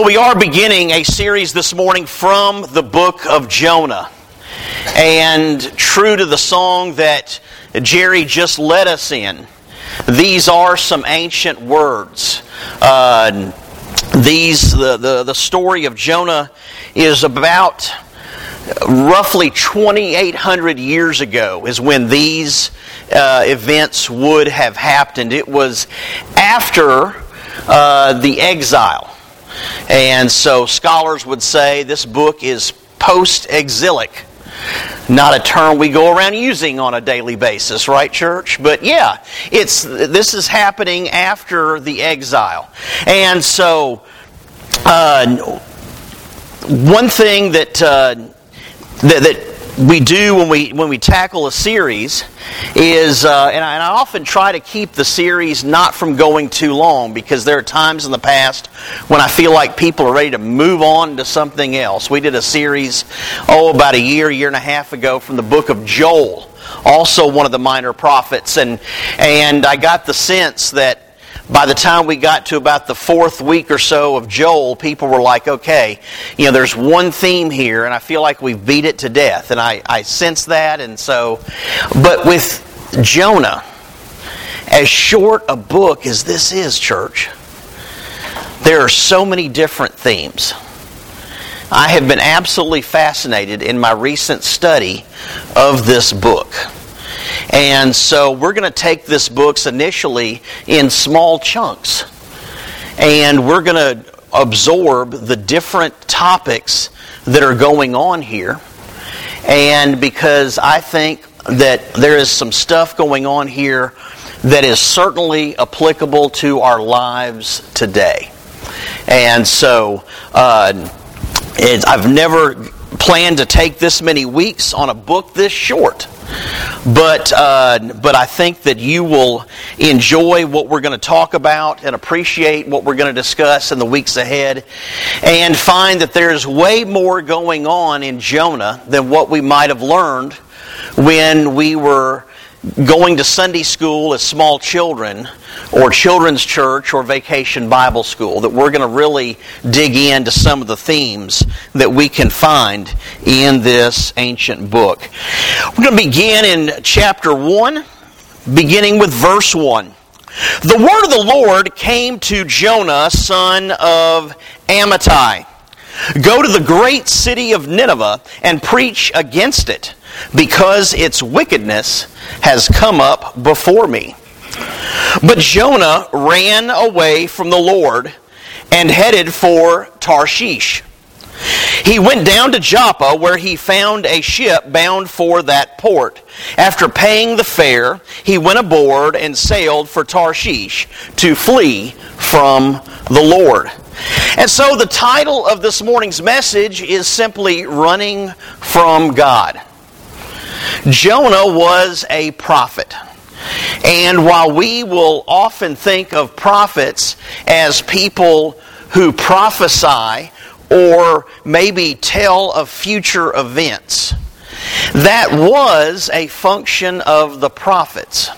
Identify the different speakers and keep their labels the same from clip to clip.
Speaker 1: Well, we are beginning a series this morning from the book of Jonah. And true to the song that Jerry just led us in, these are some ancient words. Uh, these, the, the, the story of Jonah is about roughly 2,800 years ago, is when these uh, events would have happened. It was after uh, the exile and so scholars would say this book is post exilic. Not a term we go around using on a daily basis, right, church? But yeah, it's this is happening after the exile. And so, uh, one thing that, uh, that, that we do when we when we tackle a series is, uh, and, I, and, I, often try to keep the series not from going too long because there are times in the past when I feel like people are ready to move on to something else. We did a series, oh, about a year, year and a half ago from the book of Joel, also one of the minor prophets, and and I got the sense that by the time we got to about the fourth week or so of Joel, people were like, okay, you know, there's one theme here, and I feel like we've beat it to death. And I, I sense that, and so, but with Jonah, as short a book as this is, church, there are so many different themes. I have been absolutely fascinated in my recent study of this book. And so we're going to take this books initially in small chunks. And we're going to absorb the different topics that are going on here. And because I think that there is some stuff going on here that is certainly applicable to our lives today. And so uh, I've never planned to take this many weeks on a book this short. But, uh, but I think that you will enjoy what we're going to talk about and appreciate what we're going to discuss in the weeks ahead and find that there's way more going on in Jonah than what we might have learned when we were going to Sunday school as small children or children's church or vacation Bible school, that we're going to really dig into some of the themes that we can find in this ancient book. We're going to begin in chapter 1, beginning with verse 1. The word of the Lord came to Jonah, son of Amittai. Go to the great city of Nineveh and preach against it, because its wickedness has come up before me. But Jonah ran away from the Lord and headed for Tarshish. He went down to Joppa, where he found a ship bound for that port. After paying the fare, he went aboard and sailed for Tarshish to flee from the Lord. And so the title of this morning's message is simply Running from God. Jonah was a prophet. And while we will often think of prophets as people who prophesy or maybe tell of future events, that was a function of the prophets.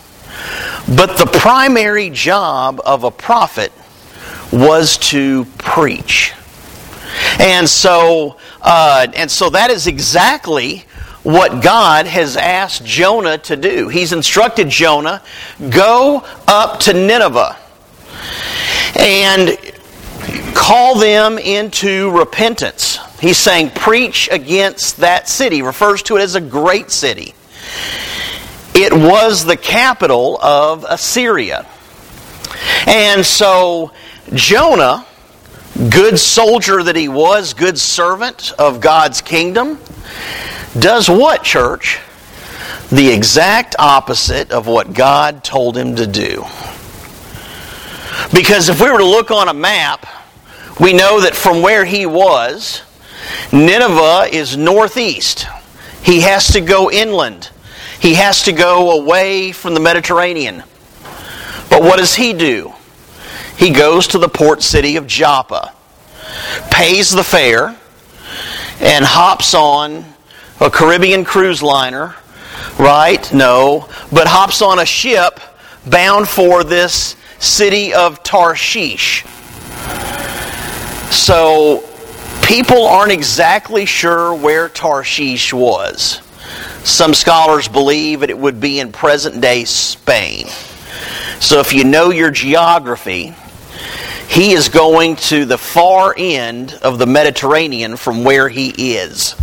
Speaker 1: But the primary job of a prophet was to preach. And so, uh, and so that is exactly what God has asked Jonah to do. He's instructed Jonah, go up to Nineveh and call them into repentance. He's saying, preach against that city. He refers to it as a great city. It was the capital of Assyria. And so Jonah, good soldier that he was, good servant of God's kingdom, does what, church? The exact opposite of what God told him to do. Because if we were to look on a map, we know that from where he was, Nineveh is northeast. He has to go inland. He has to go away from the Mediterranean. But what does he do? He goes to the port city of Joppa, pays the fare, and hops on a Caribbean cruise liner, right? No, but hops on a ship bound for this city of Tarshish. so people aren't exactly sure where Tarshish was. Some scholars believe that it would be in present day Spain. So if you know your geography, he is going to the far end of the Mediterranean from where he is.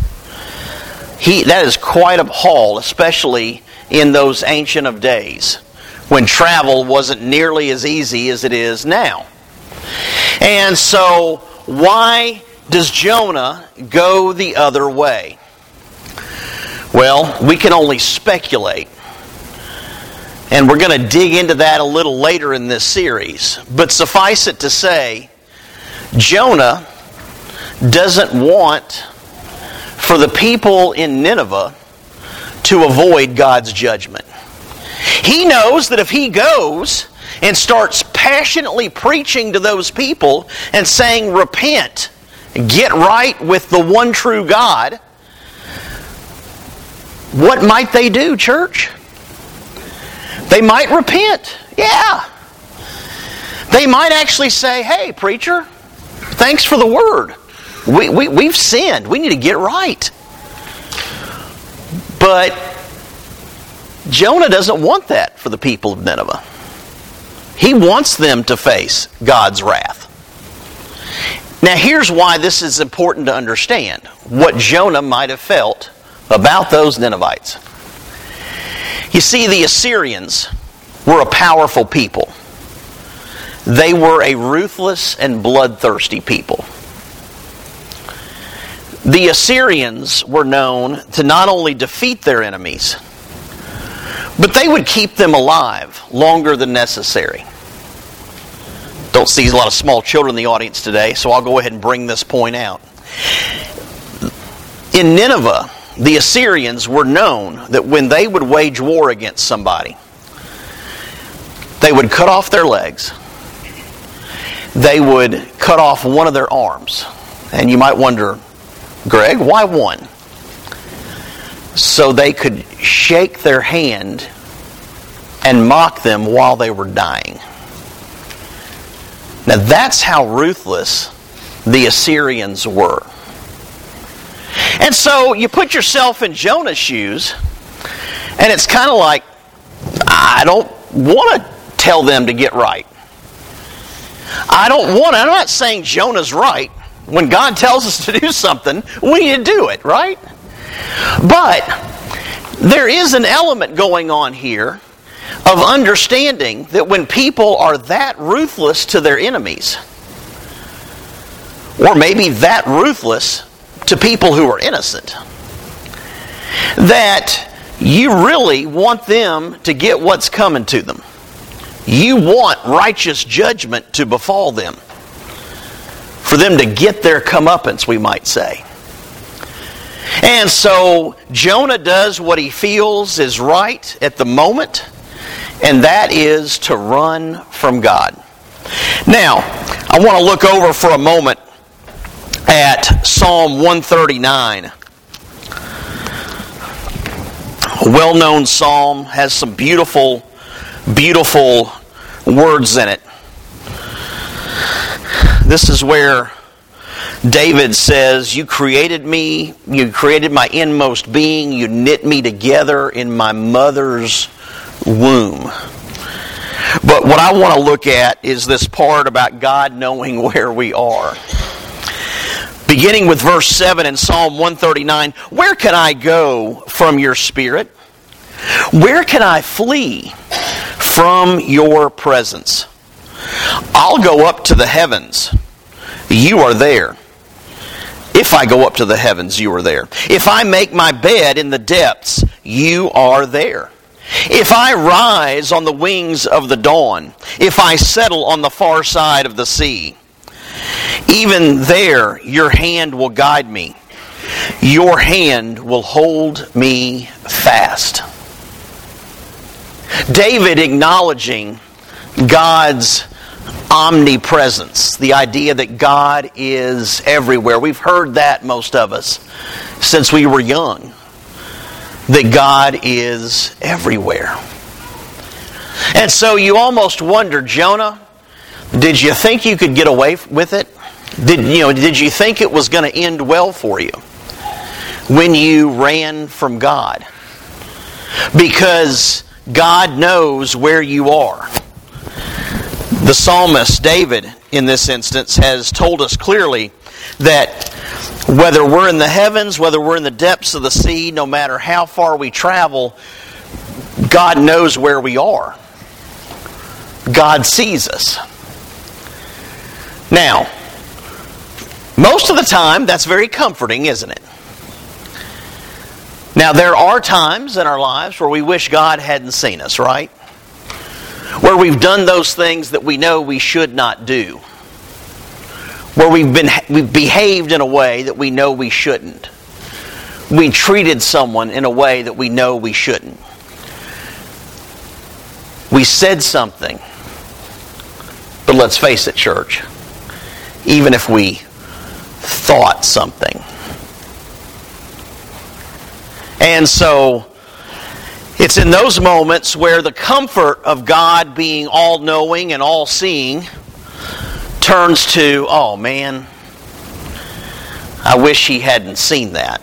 Speaker 1: He, that is quite a haul, especially in those ancient of days when travel wasn't nearly as easy as it is now. And so, why does Jonah go the other way? Well, we can only speculate. And we're going to dig into that a little later in this series. But suffice it to say, Jonah doesn't want for the people in Nineveh to avoid God's judgment. He knows that if he goes and starts passionately preaching to those people and saying, Repent, get right with the one true God, what might they do, church? They might repent. Yeah. They might actually say, Hey, preacher, thanks for the word. We, we, we've sinned. We need to get right. But Jonah doesn't want that for the people of Nineveh. He wants them to face God's wrath. Now, here's why this is important to understand what Jonah might have felt about those Ninevites. You see, the Assyrians were a powerful people. They were a ruthless and bloodthirsty people. The Assyrians were known to not only defeat their enemies, but they would keep them alive longer than necessary. Don't see a lot of small children in the audience today, so I'll go ahead and bring this point out. In Nineveh, the Assyrians were known that when they would wage war against somebody, they would cut off their legs, they would cut off one of their arms. And you might wonder, Greg, why one? So they could shake their hand and mock them while they were dying. Now that's how ruthless the Assyrians were. And so you put yourself in Jonah's shoes, and it's kind of like, I don't want to tell them to get right. I don't want to. I'm not saying Jonah's right. When God tells us to do something, we need to do it, right? But there is an element going on here of understanding that when people are that ruthless to their enemies, or maybe that ruthless to people who are innocent. That you really want them to get what's coming to them. You want righteous judgment to befall them. For them to get their comeuppance, we might say. And so Jonah does what he feels is right at the moment, and that is to run from God. Now, I want to look over for a moment at Psalm 139. A well known psalm has some beautiful, beautiful words in it. This is where David says, You created me, you created my inmost being, you knit me together in my mother's womb. But what I want to look at is this part about God knowing where we are. Beginning with verse 7 in Psalm 139 Where can I go from your spirit? Where can I flee from your presence? I'll go up to the heavens. You are there. If I go up to the heavens, you are there. If I make my bed in the depths, you are there. If I rise on the wings of the dawn, if I settle on the far side of the sea, even there, your hand will guide me. Your hand will hold me fast. David acknowledging God's omnipresence, the idea that God is everywhere. We've heard that, most of us, since we were young, that God is everywhere. And so you almost wonder, Jonah, did you think you could get away with it? Did you know? Did you think it was going to end well for you when you ran from God? Because God knows where you are. The psalmist David, in this instance, has told us clearly that whether we're in the heavens, whether we're in the depths of the sea, no matter how far we travel, God knows where we are. God sees us. Now, most of the time, that's very comforting, isn't it? Now, there are times in our lives where we wish God hadn't seen us, right? Where we've done those things that we know we should not do. Where we've, been, we've behaved in a way that we know we shouldn't. We treated someone in a way that we know we shouldn't. We said something. But let's face it, church, even if we thought something. And so it's in those moments where the comfort of God being all knowing and all seeing turns to, oh man, I wish he hadn't seen that.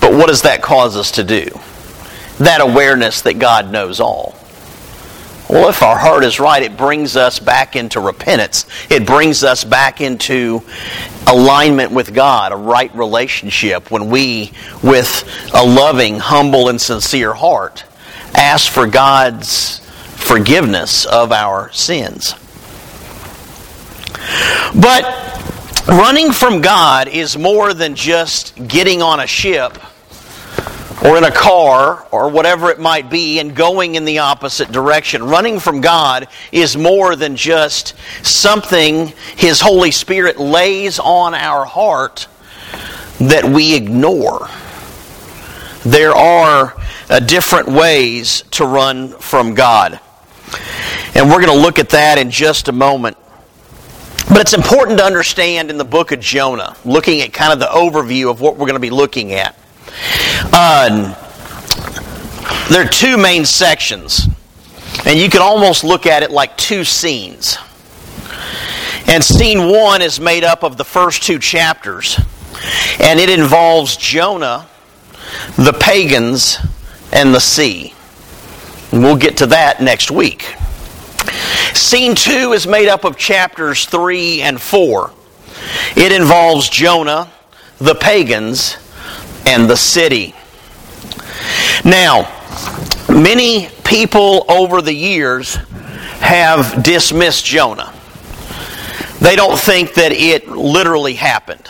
Speaker 1: But what does that cause us to do? that awareness that God knows all. Well, if our heart is right, it brings us back into repentance. It brings us back into alignment with God, a right relationship, when we, with a loving, humble, and sincere heart, ask for God's forgiveness of our sins. But running from God is more than just getting on a ship or in a car or whatever it might be and going in the opposite direction. Running from God is more than just something His Holy Spirit lays on our heart that we ignore. There are uh, different ways to run from God. And we're going to look at that in just a moment. But it's important to understand in the book of Jonah, looking at kind of the overview of what we're going to be looking at uh, there are two main sections, and you can almost look at it like two scenes. And scene one is made up of the first two chapters, and it involves Jonah, the pagans, and the sea. And we'll get to that next week. Scene two is made up of chapters three and four. It involves Jonah, the pagans, and the city. Now, many people over the years have dismissed Jonah. They don't think that it literally happened.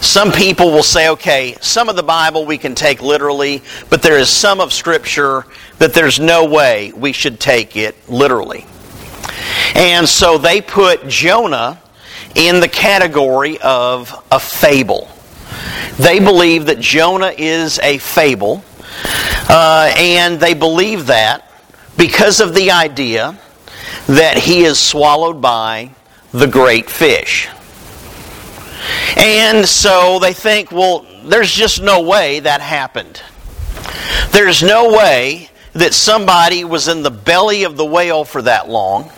Speaker 1: Some people will say, okay, some of the Bible we can take literally, but there is some of Scripture that there's no way we should take it literally. And so they put Jonah in the category of a fable. They believe that Jonah is a fable, uh, and they believe that because of the idea that he is swallowed by the great fish. And so they think, well, there's just no way that happened. There's no way that somebody was in the belly of the whale for that long.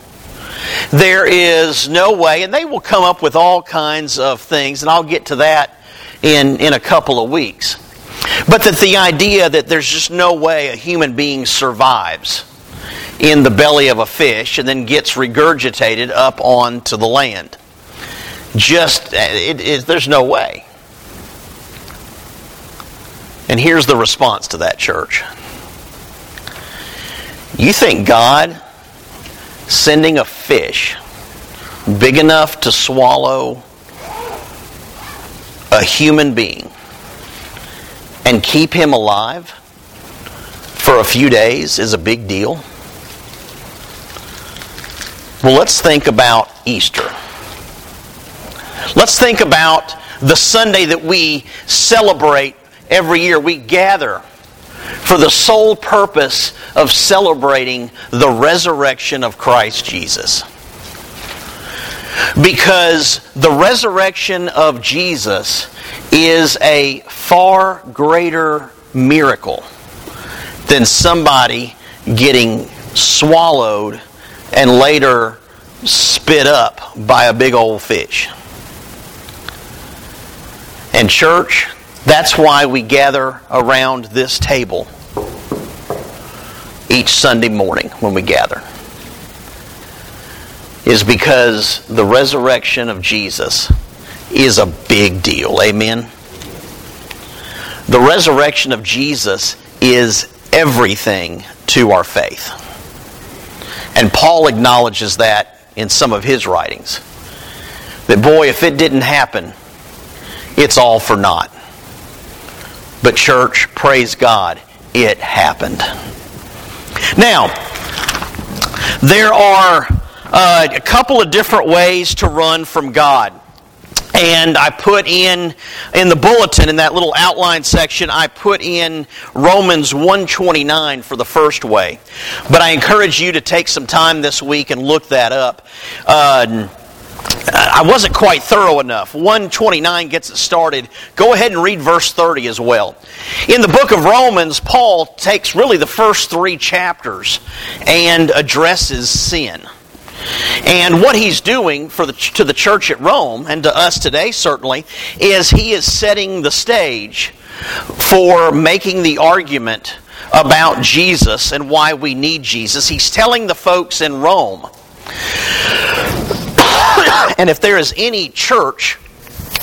Speaker 1: There is no way, and they will come up with all kinds of things, and I'll get to that in, in a couple of weeks. But that the idea that there's just no way a human being survives in the belly of a fish and then gets regurgitated up onto the land. Just, uh, it, it, there's no way. And here's the response to that church. You think God sending a fish big enough to swallow a human being and keep him alive for a few days is a big deal? Well, let's think about Easter. Let's think about the Sunday that we celebrate every year. We gather for the sole purpose of celebrating the resurrection of Christ Jesus. Because the resurrection of Jesus is a far greater miracle than somebody getting swallowed and later spit up by a big old fish. And, church, that's why we gather around this table each Sunday morning when we gather. Is because the resurrection of Jesus is a big deal. Amen? The resurrection of Jesus is everything to our faith. And Paul acknowledges that in some of his writings. That, boy, if it didn't happen, it's all for naught. But, church, praise God, it happened. Now, there are uh, a couple of different ways to run from God. And I put in in the bulletin in that little outline section I put in Romans 129 for the first way. But I encourage you to take some time this week and look that up. Uh, I wasn't quite thorough enough. 129 gets it started. Go ahead and read verse 30 as well. In the book of Romans, Paul takes really the first three chapters and addresses sin. And what he's doing for the, to the church at Rome, and to us today certainly, is he is setting the stage for making the argument about Jesus and why we need Jesus. He's telling the folks in Rome and if there is any church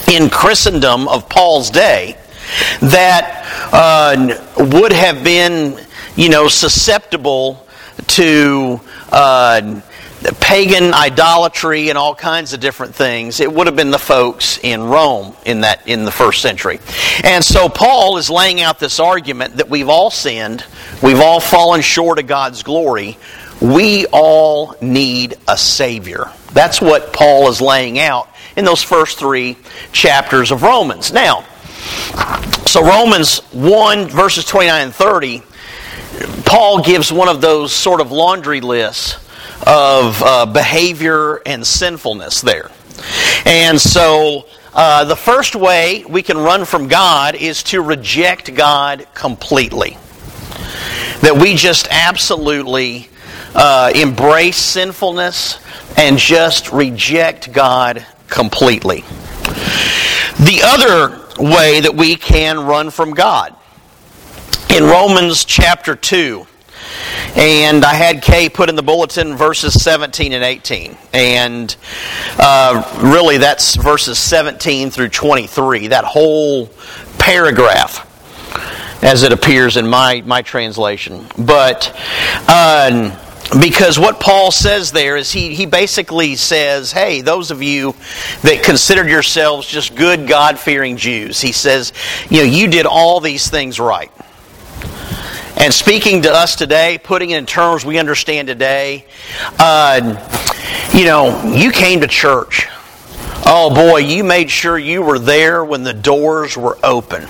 Speaker 1: in Christendom of Paul's day that uh, would have been, you know, susceptible to uh, pagan idolatry and all kinds of different things, it would have been the folks in Rome in that in the first century. And so Paul is laying out this argument that we've all sinned, we've all fallen short of God's glory. We all need a Savior. That's what Paul is laying out in those first three chapters of Romans. Now, so Romans 1, verses 29 and 30, Paul gives one of those sort of laundry lists of uh, behavior and sinfulness there. And so uh, the first way we can run from God is to reject God completely. That we just absolutely uh, embrace sinfulness and just reject God completely. The other way that we can run from God in Romans chapter 2. And I had Kay put in the bulletin verses 17 and 18. And uh, really, that's verses 17 through 23, that whole paragraph as it appears in my, my translation. But. Uh, because what Paul says there is he, he basically says, hey, those of you that considered yourselves just good, God fearing Jews, he says, you know, you did all these things right. And speaking to us today, putting it in terms we understand today, uh, you know, you came to church. Oh boy, you made sure you were there when the doors were open.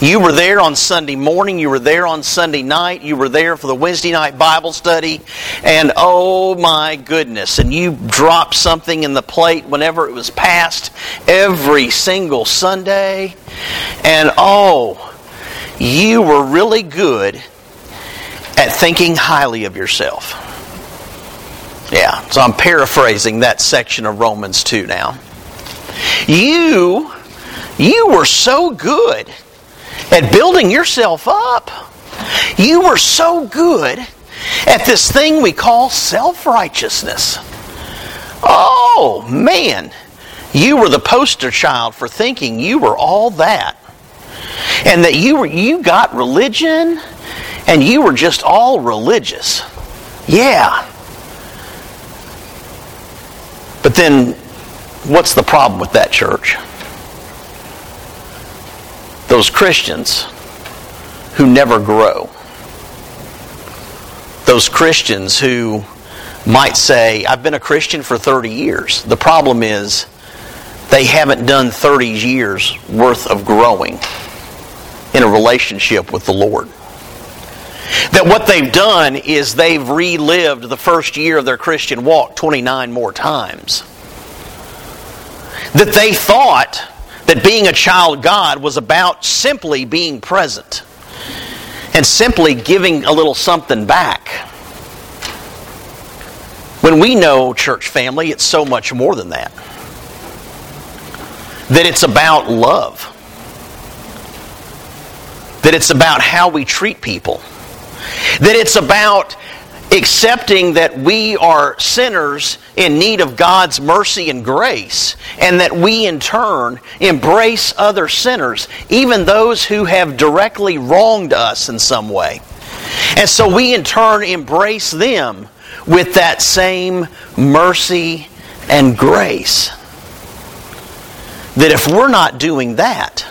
Speaker 1: You were there on Sunday morning, you were there on Sunday night, you were there for the Wednesday night Bible study, and oh my goodness, and you dropped something in the plate whenever it was passed every single Sunday, and oh, you were really good at thinking highly of yourself. Yeah, so I'm paraphrasing that section of Romans 2 now. You you were so good at building yourself up. You were so good at this thing we call self righteousness. Oh, man. You were the poster child for thinking you were all that. And that you were you got religion and you were just all religious. Yeah. But then what's the problem with that church? Those Christians who never grow. Those Christians who might say, I've been a Christian for 30 years. The problem is they haven't done 30 years worth of growing in a relationship with the Lord. That what they've done is they've relived the first year of their Christian walk 29 more times. That they thought that being a child God was about simply being present and simply giving a little something back. When we know, church family, it's so much more than that. That it's about love. That it's about how we treat people. That it's about accepting that we are sinners in need of God's mercy and grace, and that we in turn embrace other sinners, even those who have directly wronged us in some way. And so we in turn embrace them with that same mercy and grace. That if we're not doing that,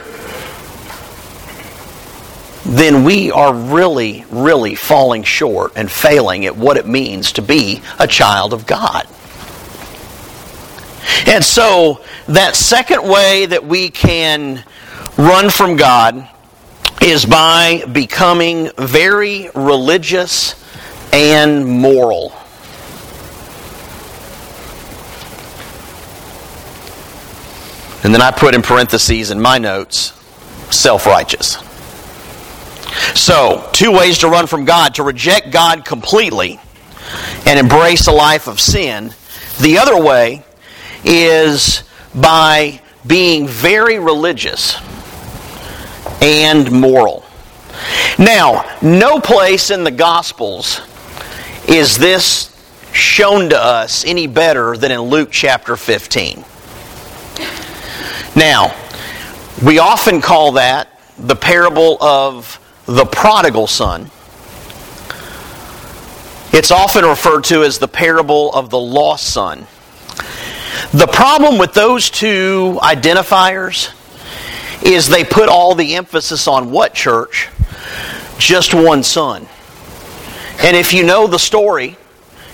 Speaker 1: then we are really, really falling short and failing at what it means to be a child of God. And so, that second way that we can run from God is by becoming very religious and moral. And then I put in parentheses in my notes self righteous. So, two ways to run from God to reject God completely and embrace a life of sin. The other way is by being very religious and moral. Now, no place in the Gospels is this shown to us any better than in Luke chapter 15. Now, we often call that the parable of the prodigal son. It's often referred to as the parable of the lost son. The problem with those two identifiers is they put all the emphasis on what church? Just one son. And if you know the story,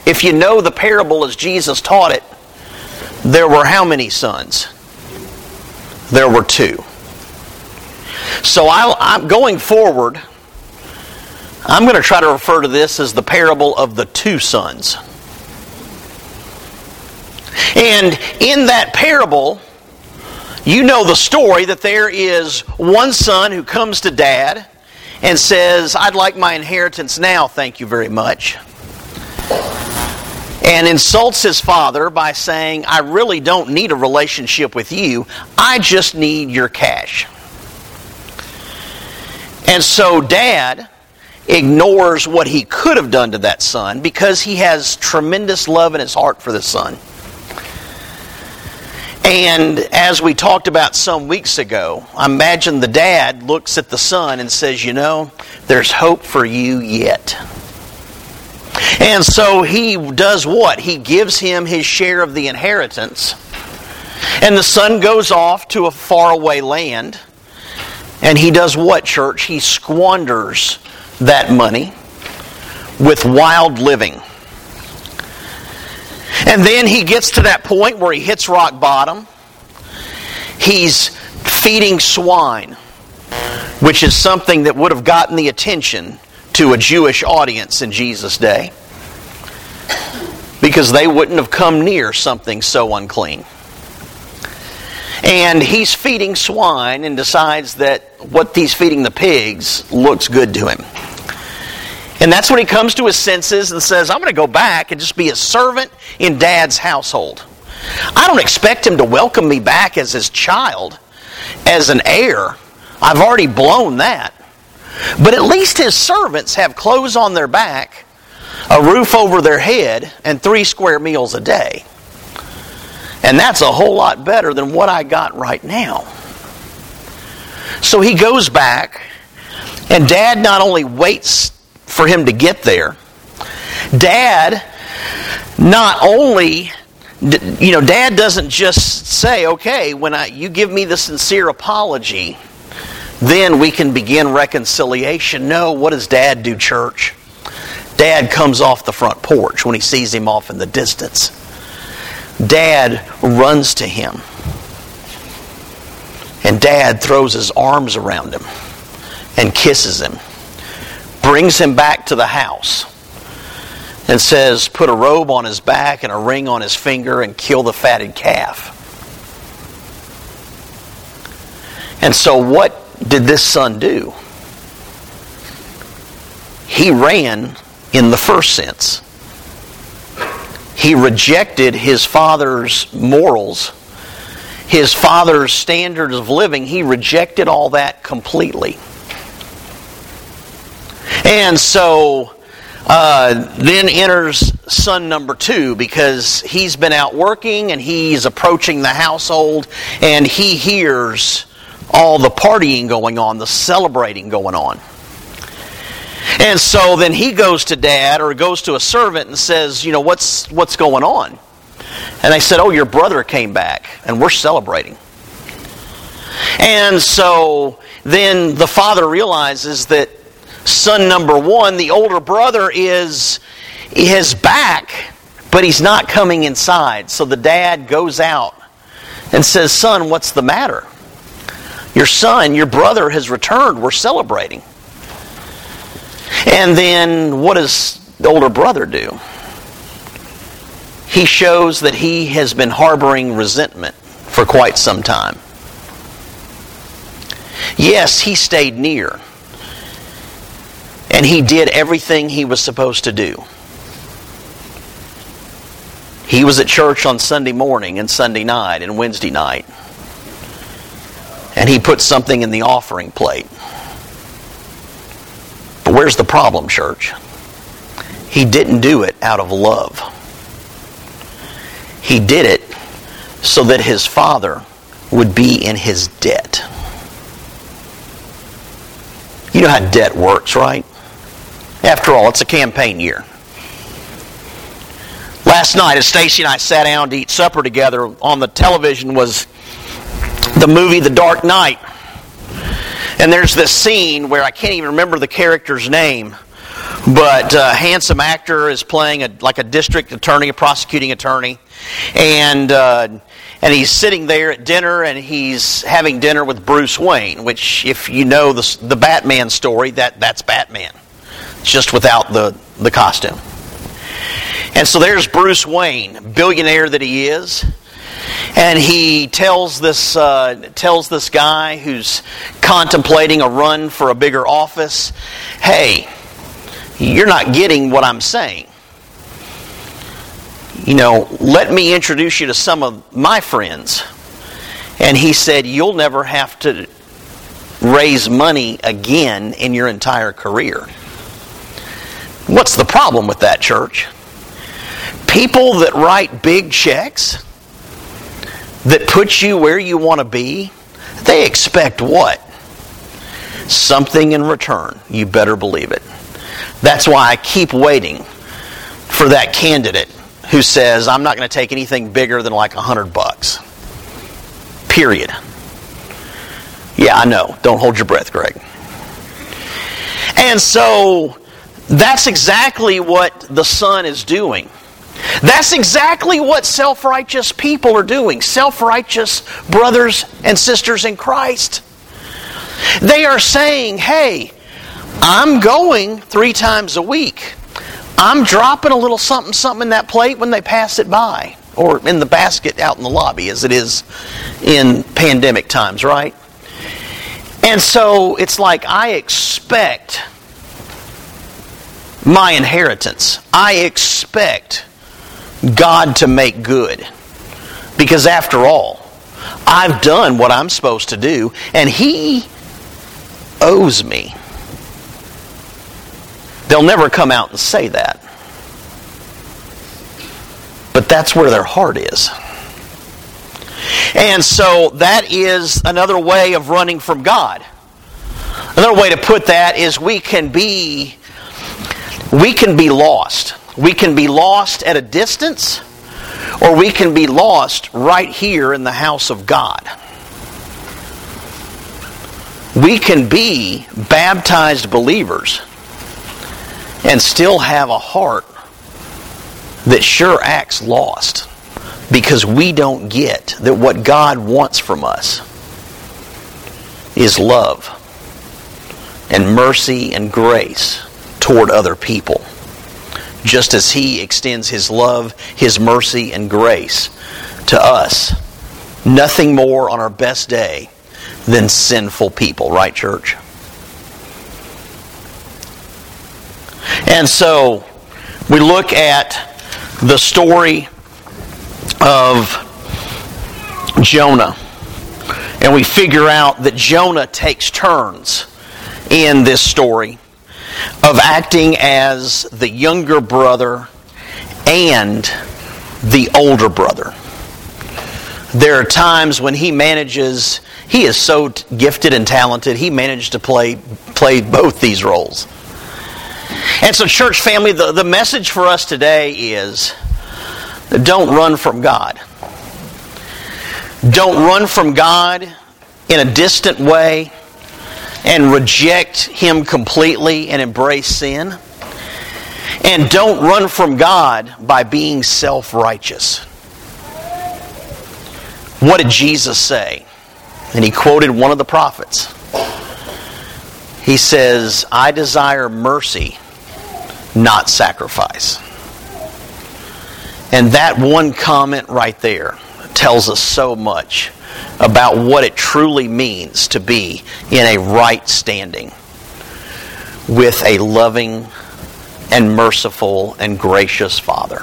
Speaker 1: if you know the parable as Jesus taught it, there were how many sons? There were two. So i am going forward. I'm going to try to refer to this as the parable of the two sons. And in that parable, you know the story that there is one son who comes to dad and says, I'd like my inheritance now, thank you very much. And insults his father by saying, I really don't need a relationship with you, I just need your cash. And so dad ignores what he could have done to that son because he has tremendous love in his heart for the son. And as we talked about some weeks ago, I imagine the dad looks at the son and says, You know, there's hope for you yet. And so he does what? He gives him his share of the inheritance. And the son goes off to a faraway land and he does what, church? He squanders that money with wild living. And then he gets to that point where he hits rock bottom. He's feeding swine, which is something that would have gotten the attention to a Jewish audience in Jesus' day because they wouldn't have come near something so unclean. And he's feeding swine and decides that what he's feeding the pigs looks good to him. And that's when he comes to his senses and says, I'm going to go back and just be a servant in dad's household. I don't expect him to welcome me back as his child, as an heir. I've already blown that. But at least his servants have clothes on their back, a roof over their head, and three square meals a day. And that's a whole lot better than what I got right now. So he goes back, and dad not only waits for him to get there, dad not only you know dad doesn't just say okay when I, you give me the sincere apology then we can begin reconciliation. No what does dad do church? Dad comes off the front porch when he sees him off in the distance. Dad runs to him. And dad throws his arms around him and kisses him, brings him back to the house, and says, Put a robe on his back and a ring on his finger and kill the fatted calf. And so, what did this son do? He ran in the first sense He rejected his father's morals, his father's standards of living. He rejected all that completely. And so uh, then enters son number two because he's been out working and he's approaching the household and he hears all the partying going on, the celebrating going on. And so then he goes to dad or goes to a servant and says, you know, what's what's going on? And they said, "Oh, your brother came back and we're celebrating." And so then the father realizes that son number 1, the older brother is his back, but he's not coming inside. So the dad goes out and says, "Son, what's the matter?" Your son, your brother has returned. We're celebrating. And then what does the older brother do? He shows that he has been harboring resentment for quite some time. Yes, he stayed near. And he did everything he was supposed to do. He was at church on Sunday morning and Sunday night and Wednesday night and he put something in the offering plate. But where's the problem, church? He didn't do it out of love. He did it so that his father would be in his debt. You know how debt works, right? After all, it's a campaign year. Last night, as Stacy and I sat down to eat supper together, on the television was the movie The Dark Knight. And there's this scene where I can't even remember the character's name, but a handsome actor is playing a, like a district attorney, a prosecuting attorney, and uh, and he's sitting there at dinner and he's having dinner with Bruce Wayne, which, if you know the, the Batman story, that that's Batman, just without the the costume. And so there's Bruce Wayne, billionaire that he is and he tells this uh, tells this guy who's contemplating a run for a bigger office, "Hey, you're not getting what I'm saying. You know, let me introduce you to some of my friends." And he said, "You'll never have to raise money again in your entire career." What's the problem with that, church? People that write big checks that put you where you want to be, they expect what? Something in return. You better believe it. That's why I keep waiting for that candidate who says, I'm not going to take anything bigger than like a hundred bucks. Period. Yeah, I know. Don't hold your breath, Greg. And so that's exactly what the son is doing. That's exactly what self righteous people are doing, self righteous brothers and sisters in Christ. They are saying, hey, I'm going three times a week. I'm dropping a little something, something in that plate when they pass it by, or in the basket out in the lobby, as it is in pandemic times, right? And so it's like I expect my inheritance. I expect God to make good. Because after all, I've done what I'm supposed to do, and He owes me. They'll never come out and say that. But that's where their heart is. And so that is another way of running from God. Another way to put that is we can be we can be lost. We can be lost at a distance, or we can be lost right here in the house of God. We can be baptized believers and still have a heart that sure acts lost because we don't get that what God wants from us is love and mercy and grace toward other people just as He extends His love, His mercy, and grace to us. Nothing more on our best day than sinful people, right, church? And so we look at the story of Jonah. And we figure out that Jonah takes turns in this story of acting as the younger brother and the older brother. There are times when he manages, he is so gifted and talented, he managed to play, play both these roles. And so, church family, the, the message for us today is don't run from God. Don't run from God in a distant way and reject Him completely and embrace sin. And don't run from God by being self righteous. What did Jesus say? And he quoted one of the prophets. He says, I desire mercy, not sacrifice. And that one comment right there tells us so much about what it truly means to be in a right standing with a loving and merciful and gracious Father.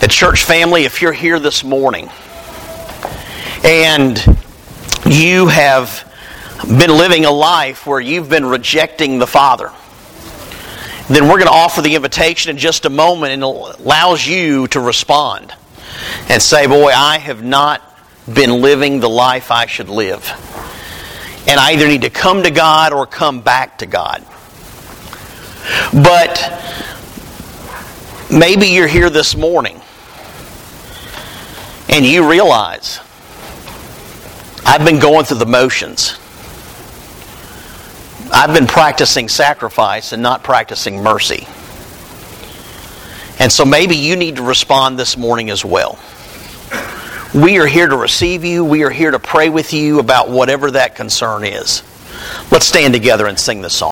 Speaker 1: The church family, if you're here this morning and you have been living a life where you've been rejecting the Father, then we're going to offer the invitation in just a moment and it allows you to respond and say, Boy, I have not been living the life I should live. And I either need to come to God or come back to God. But maybe you're here this morning and you realize I've been going through the motions. I've been practicing sacrifice and not practicing mercy. And so maybe you need to respond this morning as well. We are here to receive you. We are here to pray with you about whatever that concern is. Let's stand together and sing this song.